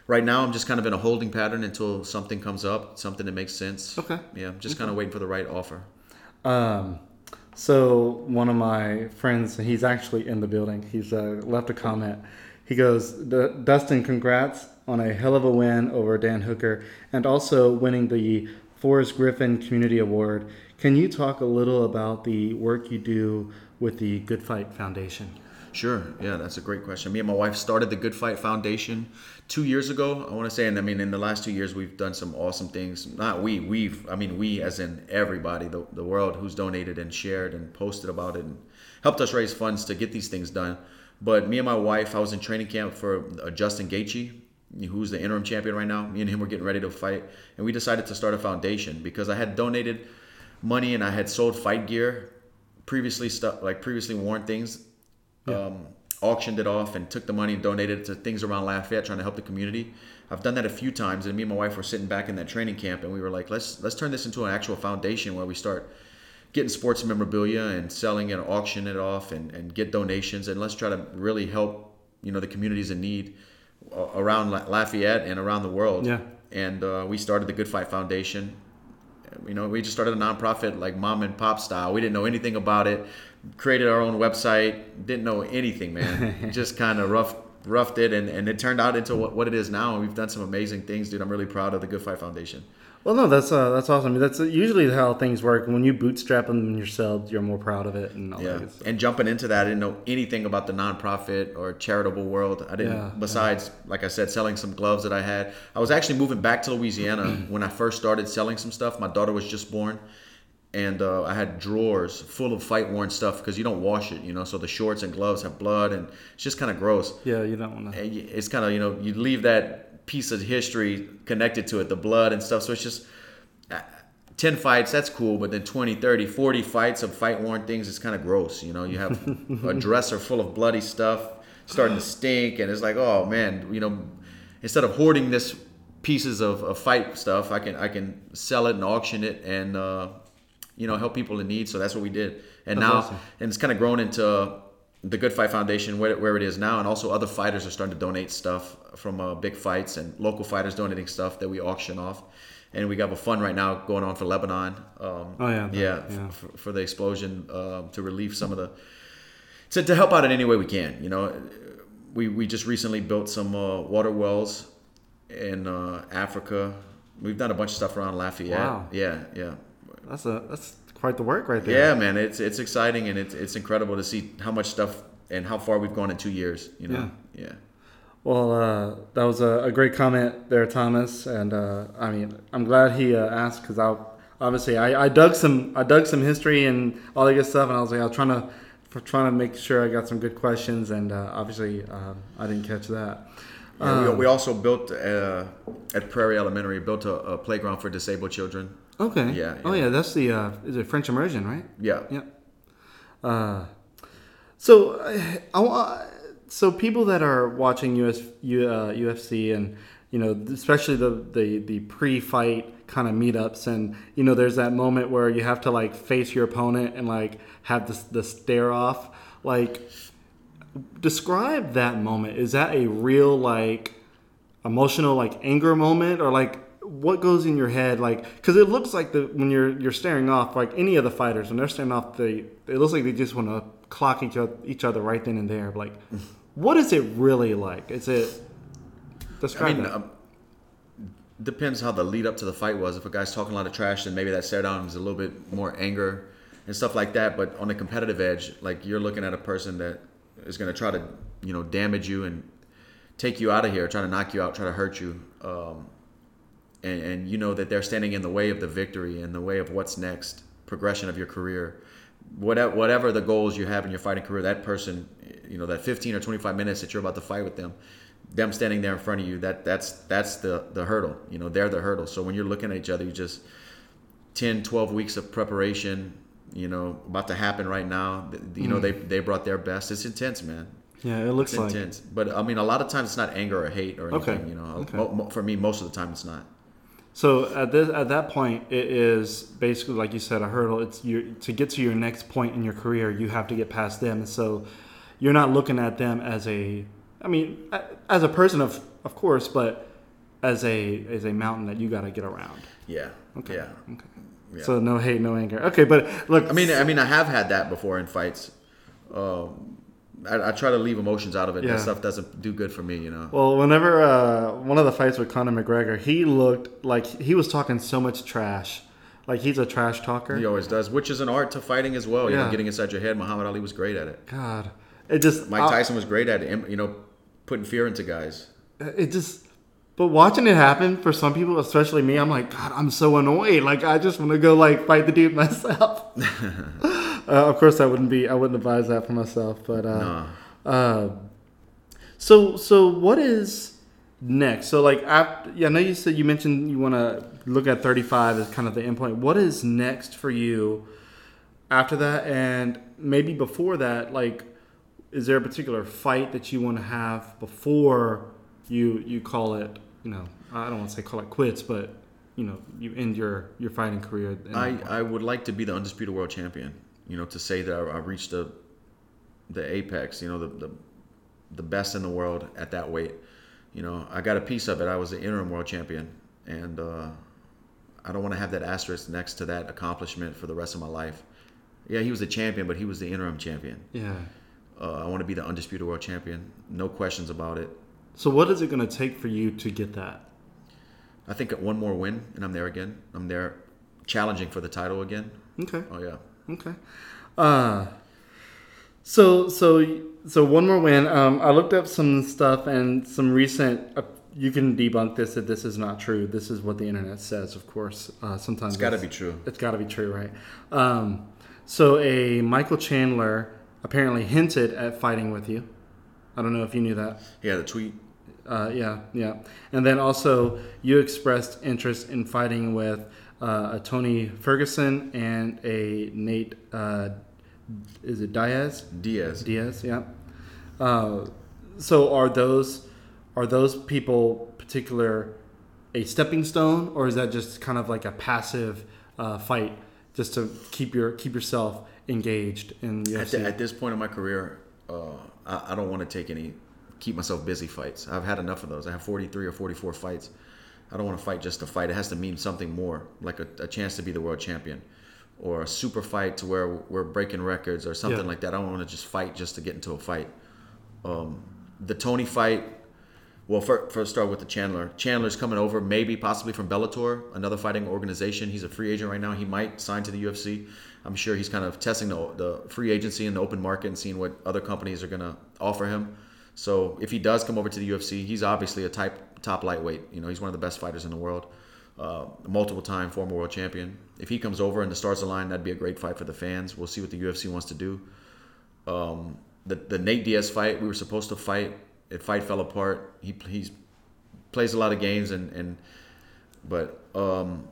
Right now, I'm just kind of in a holding pattern until something comes up, something that makes sense. Okay. Yeah, just kind of waiting for the right offer. Um, so one of my friends, he's actually in the building. He's uh, left a comment. He goes, "D- "Dustin, congrats on a hell of a win over Dan Hooker, and also winning the Forrest Griffin Community Award. Can you talk a little about the work you do with the Good Fight Foundation?" Sure. Yeah, that's a great question. Me and my wife started the Good Fight Foundation two years ago. I want to say, and I mean, in the last two years, we've done some awesome things. Not we, we've, I mean, we as in everybody, the, the world who's donated and shared and posted about it and helped us raise funds to get these things done. But me and my wife, I was in training camp for uh, Justin Gaethje, who's the interim champion right now. Me and him were getting ready to fight, and we decided to start a foundation because I had donated money and I had sold fight gear previously, stuff like previously worn things um, auctioned it off and took the money and donated it to things around Lafayette, trying to help the community. I've done that a few times, and me and my wife were sitting back in that training camp, and we were like, let's let's turn this into an actual foundation where we start getting sports memorabilia and selling it, auction it off, and, and get donations, and let's try to really help you know the communities in need around Lafayette and around the world. Yeah. And uh, we started the Good Fight Foundation you know, we just started a nonprofit like mom and pop style. We didn't know anything about it. Created our own website. Didn't know anything, man. just kind of rough roughed it, and, and it turned out into what, what it is now. And we've done some amazing things, dude. I'm really proud of the Good Fight Foundation. Well, no, that's uh, that's awesome. I mean, that's usually how things work. When you bootstrap them yourself, you're more proud of it and all Yeah. that. And jumping into that, I didn't know anything about the nonprofit or charitable world. I didn't, Yeah, besides, like I said, selling some gloves that I had. I was actually moving back to Louisiana when I first started selling some stuff. My daughter was just born. and uh, I had drawers full of fight worn stuff because you don't wash it, you know. So the shorts and gloves have blood, and it's just kind of gross. Yeah, you don't want to. It's kind of you know you leave that piece of history connected to it, the blood and stuff. So it's just. uh, 10 fights that's cool but then 20 30 40 fights of fight worn things is kind of gross you know you have a dresser full of bloody stuff starting to stink and it's like oh man you know instead of hoarding this pieces of, of fight stuff i can i can sell it and auction it and uh, you know help people in need so that's what we did and That's now awesome. and it's kind of grown into the good fight foundation where, where it is now and also other fighters are starting to donate stuff from uh, big fights and local fighters donating stuff that we auction off. And we have a fund right now going on for lebanon um, Oh, yeah, the- yeah, yeah. For, for the explosion uh, to relieve some of the to, to help out in any way we can you know. We, we just recently built some uh, water wells in uh, africa. We've done a bunch of stuff around lafayette. Wow. yeah yeah. That's a that's quite the work right there. yeah, man, it's it's exciting and it's it's incredible to see how much stuff and how far we've gone in two years. You know, yeah, Well, uh, that was a, a great comment there, Thomas. And uh, I mean, I'm glad he uh, asked because I obviously I, I dug some I dug some history and all that good stuff, and I was like I was trying to trying to make sure I got some good questions, and uh, obviously um, I didn't catch that. Yeah, we, Um, we also built uh, at Prairie Elementary built a, a playground for disabled children. Okay. Yeah, Oh yeah. yeah, that's the uh, is it French immersion, right? Yeah, Yep. Uh, so uh, I so people that are watching US U, uh, UFC and you know especially the the the pre-fight kind of meetups and you know there's that moment where you have to like face your opponent and like have this the stare off like describe that moment is that a real like emotional like anger moment or like what goes in your head like because it looks like the when you're you're staring off like any of the fighters when they're staring off they it looks like they just want to clock each other, each other right then and there like what is it really like is it I describe mean, that. um, depends how the lead up to the fight was. If a guy's talking a lot of trash, then maybe that stare down is a little bit more anger and stuff like that. But on the competitive edge, like you're looking at a person that is going to try to, you know, damage you and take you out of here, trying to knock you out, try to hurt you. Um, and, and you know that they're standing in the way of the victory and the way of what's next, progression of your career. Whatever, whatever the goals you have in your fighting career, that person, you know, that 15 or 25 minutes that you're about to fight with them, them standing there in front of you, that that's that's the the hurdle. You know, they're the hurdle. So when you're looking at each other, you just 10, 12 weeks of preparation, you know, about to happen right now. You know, mm. they they brought their best. It's intense, man. yeah it looks It's like intense. But I mean, a lot of times it's not anger or hate or Okay. anything. You know, Okay. Mo- mo- for me, most of the time it's not. So at this at that point, it is basically like you said, a hurdle. It's your to get to your next point in your career, you have to get past them. So you're not looking at them as a, I mean, as a person of of course, but as a as a mountain that you got to get around. Yeah. Okay. Yeah. Okay. Yeah. So no hate, no anger. Okay, but look, I mean, I mean, I have had that before in fights. Um, I, I try to leave emotions out of it. Yeah. That stuff doesn't do good for me, you know. Well, whenever uh, one of the fights with Conor McGregor, he looked like he was talking so much trash. Like he's a trash talker. He always does, which is an art to fighting as well. You Yeah. know, getting inside your head. Muhammad Ali was great at it. God, it just Mike I- Tyson was great at it. You know, putting fear into guys. it just but watching it happen for some people especially me i'm like god i'm so annoyed. Like i just want to go like fight the dude myself. Uh, of course i wouldn't be i wouldn't advise that for myself but uh, Nah. uh so so what is next? So like after, yeah, i know you said you mentioned you want to look at 35 as kind of the endpoint. What is next for you after that? And maybe before that like is there a particular fight that you want to have before you you call it you know i don't want to say call it quits but you know you end your your fighting career I? I would like to be the undisputed world champion. You know, to say that I, I reached the the apex. You know, the, the the best in the world at that weight. You know, I got a piece of it. I was the interim world champion, and uh, I don't want to have that asterisk next to that accomplishment for the rest of my life. Yeah, he was the champion, but he was the interim champion. yeah Uh, I want to be the undisputed world champion. No questions about it. So what is it going to take for you to get that I think one more win, and I'm there again. I'm there, challenging for the title again. okay Oh yeah. Okay. Uh so so so one more win. Um, I looked up some stuff and some recent. Uh, you can debunk this if this is not true. This is what the internet says, of course. Uh, sometimes It's got to be true. It's got to be true, right? Um, so a Michael Chandler apparently hinted at fighting with you. I don't know if you knew that. Yeah, the tweet. Uh, yeah, yeah. And then also you expressed interest in fighting with uh, a Tony Ferguson and a Nate. Uh, is it Diaz? Diaz. Diaz, yeah. Uh, so are those are those people particular a stepping stone, or is that just kind of like a passive uh, fight just to keep your keep yourself engaged in UFC? At, the, at this point in my career, uh, I, I don't want to take any keep myself busy fights. I've had enough of those. I have 43 or 44 fights. I don't want to fight just to fight. It has to mean something more, like a, a chance to be the world champion, or a super fight to where we're breaking records or something Yeah. like that. I don't want to just fight just to get into a fight. Um, the Tony fight. Well, first, first start with the Chandler. Chandler's coming over, maybe possibly from Bellator, another fighting organization. He's a free agent right now. He might sign to the UFC. I'm sure he's kind of testing the, the free agency and the open market and seeing what other companies are going to offer him. So if he does come over to the UFC, he's obviously a type top lightweight. You know, he's one of the best fighters in the world, uh, multiple time former world champion. If he comes over and the stars align, that'd be a great fight for the fans. We'll see what the UFC wants to do. Um, the the Nate Diaz fight, we were supposed to fight. It fight fell apart. He he's plays a lot of games and and but um,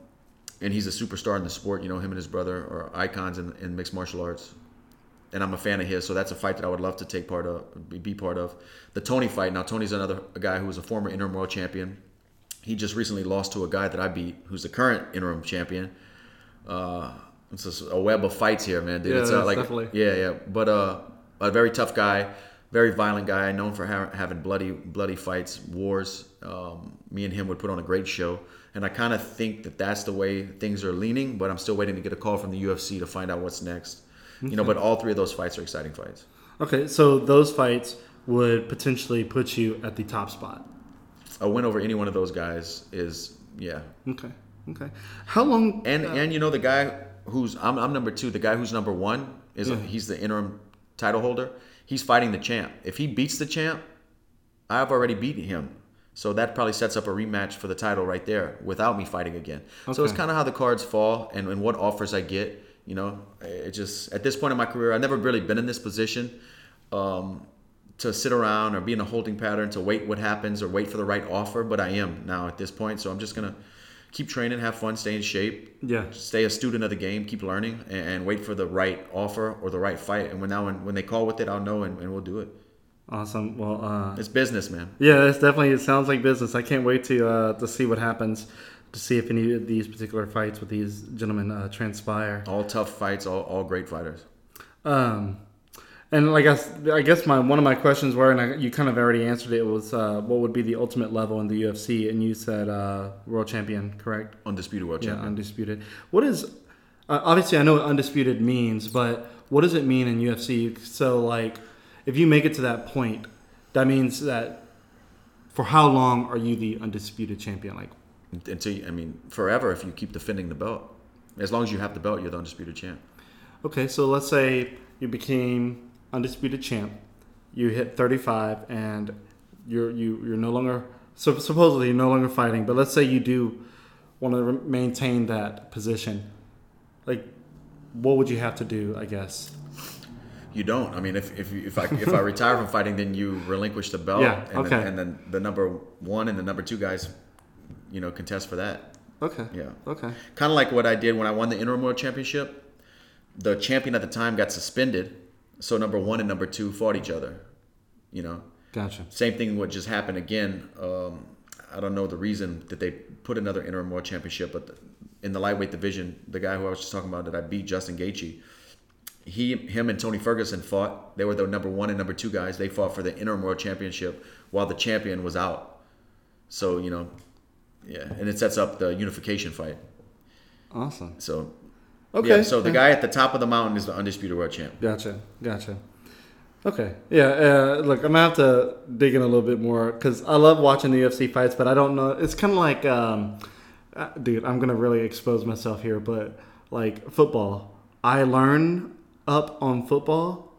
and he's a superstar in the sport. You know, him and his brother are icons in, in mixed martial arts. And I'm a fan of his, so that's a fight that I would love to take part of, be- part of. The Tony fight. Now Tony's another a guy who was a former interim world champion. He just recently lost to a guy that I beat, who's the current interim champion. Uh, it's a web of fights here, man, dude. Yeah, it's uh, like definitely- yeah, yeah. But uh, a very tough guy, very violent guy, known for ha- having bloody, bloody fights, wars. Um, me and him would put on a great show, and I kind of think that that's the way things are leaning. But I'm still waiting to get a call from the UFC to find out what's next. You know, but all three of those fights are exciting fights. Okay, so those fights would potentially put you at the top spot. A win over any one of those guys is yeah. Okay, okay. How long? And uh, and you know the guy who's I'm, I'm number two. The guy who's number one is Yeah. he's the interim title holder. He's fighting the champ. If he beats the champ, I've already beaten him. So that probably sets up a rematch for the title right there without me fighting again. So it's kind of how the cards fall and, and what offers I get. You know, it just at this point in my career, I've never really been in this position um, to sit around or be in a holding pattern to wait what happens or wait for the right offer. But I am now at this point, so I'm just gonna keep training, have fun, stay in shape, Yeah. stay a student of the game, keep learning, and, and wait for the right offer or the right fight. And when now when, when they call with it, I'll know and, and we'll do it. Awesome. Well, uh, It's business, man. yeah, it's definitely. It sounds like business. I can't wait to uh, to see what happens, to see if any of these particular fights with these gentlemen uh, transpire. All tough fights, all, all great fighters. Um, and like I, I guess my one of my questions were, and I, you kind of already answered it, was uh, what would be the ultimate level in the UFC? And you said uh, world champion, correct? Undisputed world Yeah, champion. undisputed. What is uh, obviously I know what undisputed means, but what does it mean in UFC? So like, if you make it to that point, that means that for how long are you the undisputed champion? Like, Until you, I mean, forever if you keep defending the belt. As long as you have the belt, you're the undisputed champ. okay, so let's say you became undisputed champ, you hit 35, and you're you you're no longer so supposedly you're no longer fighting, but let's say you do want to re- maintain that position, like. What would you have to do? I guess. You don't. I mean, if if, if I if I retire from fighting, then you relinquish the belt. Yeah, And okay. Then, and then the number one and the number two guys, you know, contest for that. Okay. Yeah. Okay. Kind of like what I did when I won the interim world championship. The champion at the time got suspended, so number one and number two fought each other. You know, Gotcha. same thing would just happen again. Um, I don't know the reason that they put another interim world championship, but the, in the lightweight division, the guy who I was just talking about that I beat, Justin Gaethje, he, him, and Tony Ferguson fought. They were the number one and number two guys. They fought for the interim world championship while the champion was out. So you know, yeah, and it sets up the unification fight. Awesome. So Okay. yeah, so the guy at the top of the mountain is the undisputed world champ. Gotcha. Gotcha. Okay. Yeah. Uh, look, I'm gonna have to dig in a little bit more because I love watching the UFC fights, but I don't know. It's kind of like, um, uh, dude, I'm gonna really expose myself here, but like football, I learn up on football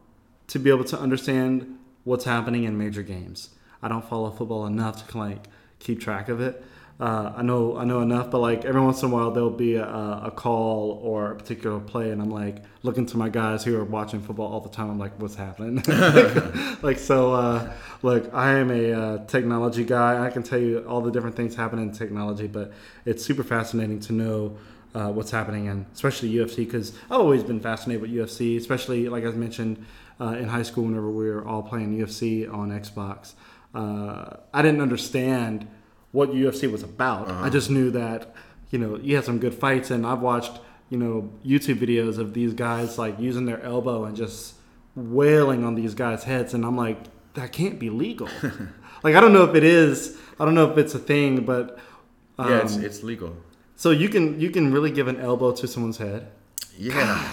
to be able to understand what's happening in major games. I don't follow football enough to like keep track of it. Uh, I know I know enough, but like every once in a while there'll be a, a call or a particular play, and I'm like looking to my guys who are watching football all the time. I'm like, what's happening? like so, uh, look, I am a uh, technology guy. I can tell you all the different things happening in technology, but it's super fascinating to know uh, what's happening in especially UFC because I've always been fascinated with UFC, especially like I mentioned uh, in high school whenever we were all playing UFC on Xbox. Uh, I didn't understand what UFC was about. Uh-huh. I just knew that you know you had some good fights, and I've watched you know YouTube videos of these guys like using their elbow and just wailing on these guys' heads, and I'm like, that can't be legal. like I don't know if it is. I don't know if it's a thing, but um, yeah, it's it's legal. so you can you can really give an elbow to someone's head. Yeah,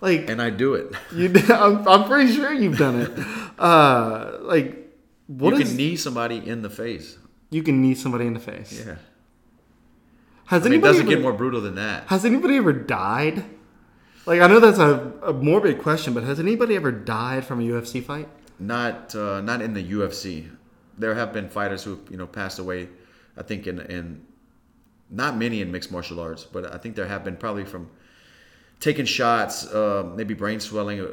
Like and I do it. you, I'm, I'm pretty sure you've done it. Uh, like what you is can knee somebody in the face. You can knee somebody in the face. Yeah, Has I mean, it doesn't ever, get more brutal than that. has anybody ever died? Like I know that's a, a morbid question, but has anybody ever died from a UFC fight? Not uh, not in the UFC. There have been fighters who you know passed away. I think in in not many in mixed martial arts, but I think there have been probably from taking shots, uh, maybe brain swelling.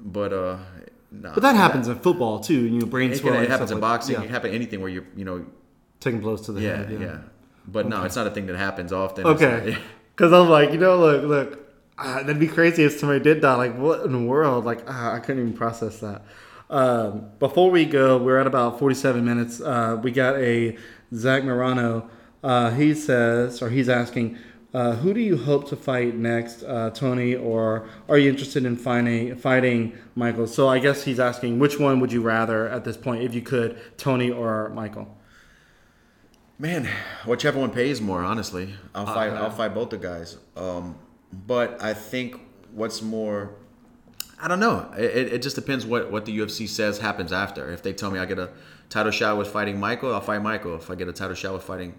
But uh, nah, But that happens in football too. You know, brain It, swelling. it happens in like- boxing. Yeah. It happens anything where you you know taking blows to the yeah head. yeah. But no, it's not a thing that happens often. Okay. Because I'm like, you know, look, look, ah, that'd be crazy if somebody did die. Like, what in the world? Like, ah, I couldn't even process that. Um, before we go, we're at about 47 minutes. Uh, we got a Zach Morano. Uh, he says, or he's asking, uh, who do you hope to fight next, uh, Tony, or are you interested in fighting, fighting Michael? So I guess he's asking, which one would you rather at this point, if you could, Tony or Michael? Man, whichever one pays more, honestly, I'll Uh, fight. I'll fight both the guys. Um, but I think what's more, I don't know. It, it- it just depends what what the UFC says happens after. If they tell me I get a title shot with fighting Michael, I'll fight Michael. If I get a title shot with fighting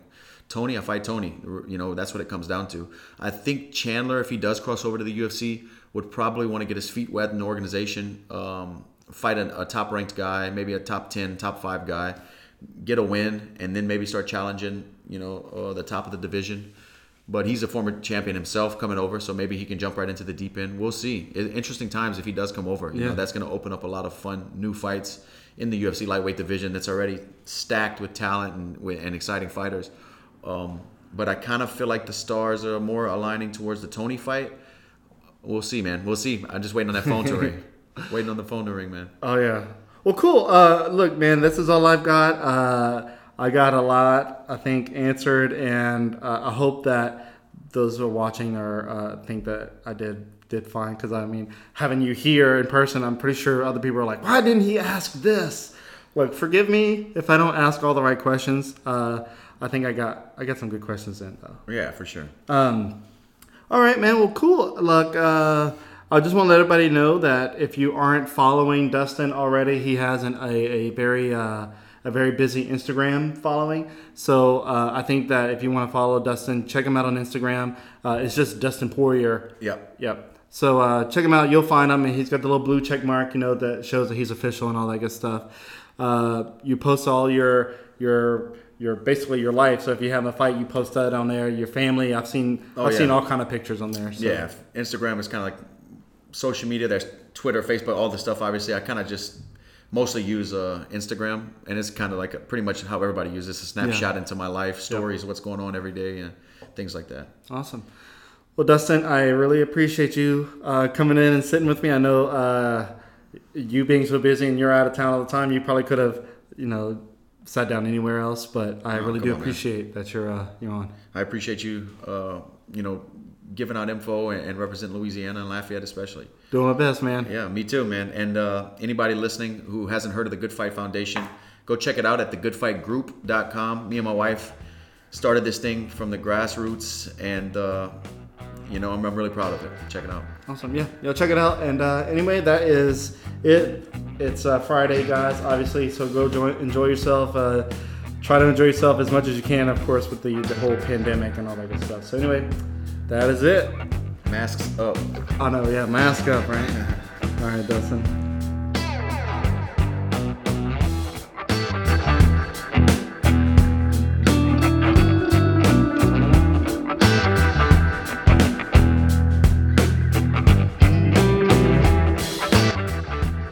Tony, I fight Tony. You know, that's what it comes down to. I think Chandler, if he does cross over to the UFC, would probably want to get his feet wet in the organization, um, fight a, a top ranked guy, maybe a top ten, top five guy get a win and then maybe start challenging, you know, uh, the top of the division. But he's a former champion himself coming over, so maybe he can jump right into the deep end. We'll see. Interesting times if he does come over. You Yeah. know, that's going to open up a lot of fun new fights in the UFC lightweight division that's already stacked with talent and, and exciting fighters. Um, but I kind of feel like the stars are more aligning towards the Tony fight. We'll see, man. We'll see. I'm just waiting on that phone to ring. Waiting on the phone to ring, man. Oh yeah. Well, cool. Uh, look, man, this is all I've got. Uh, I got a lot, I think, answered, and uh, I hope that those who are watching are uh, think that I did did fine. Because I mean, having you here in person, I'm pretty sure other people are like, "Why didn't he ask this?" Look, forgive me if I don't ask all the right questions. I think I got I got some good questions in though. Yeah, for sure. Um, all right, man. Well, cool. Look, uh, I just want to let everybody know that if you aren't following Dustin already, he has an, a, a very uh, a very busy Instagram following. So uh, I think that if you want to follow Dustin, check him out on Instagram. Uh, it's just Dustin Poirier. Yep. Yep. So uh, check him out. You'll find him, and he's got the little blue check mark, you know, that shows that he's official and all that good stuff. Uh, you post all your your your basically your life. So if you have a fight, you post that on there. Your family. I've seen Oh, I've yeah. seen all kind of pictures on there. So. Yeah, Instagram is kind of like social media. There's Twitter, Facebook, all the stuff. Obviously, I kind of just mostly use uh, Instagram, and it's kind of like a, pretty much how everybody uses a snapshot into my life, stories, what's going on every day, and things like that. Awesome. Well, Dustin, I really appreciate you uh, coming in and sitting with me. I know uh, you being so busy and you're out of town all the time. You probably could have, you know, sat down anywhere else. But I Oh, really do on, man. appreciate that you're uh, you're on. I appreciate you, uh, you know, giving out info and, and represent Louisiana and Lafayette especially. Doing my best, man. Yeah, me too, man. And uh, anybody listening who hasn't heard of the Good Fight Foundation, go check it out at thegoodfightgroup.com. Me and my wife started this thing from the grassroots, and uh, you know, I'm, I'm really proud of it. Check it out. Awesome. Yeah. Yo, check it out. And uh, anyway, that is it. It's uh, Friday, guys. Obviously, so go join, enjoy yourself. Uh, try to enjoy yourself as much as you can, of course, with the, the whole pandemic and all that good stuff. So anyway, that is it. Masks up. Oh no, yeah, mask up, right? All right, Dustin.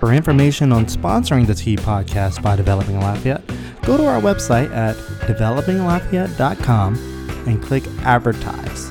For information on sponsoring the Tea Podcast by Developing Lafayette, go to our website at developinglafayette.com and click advertise.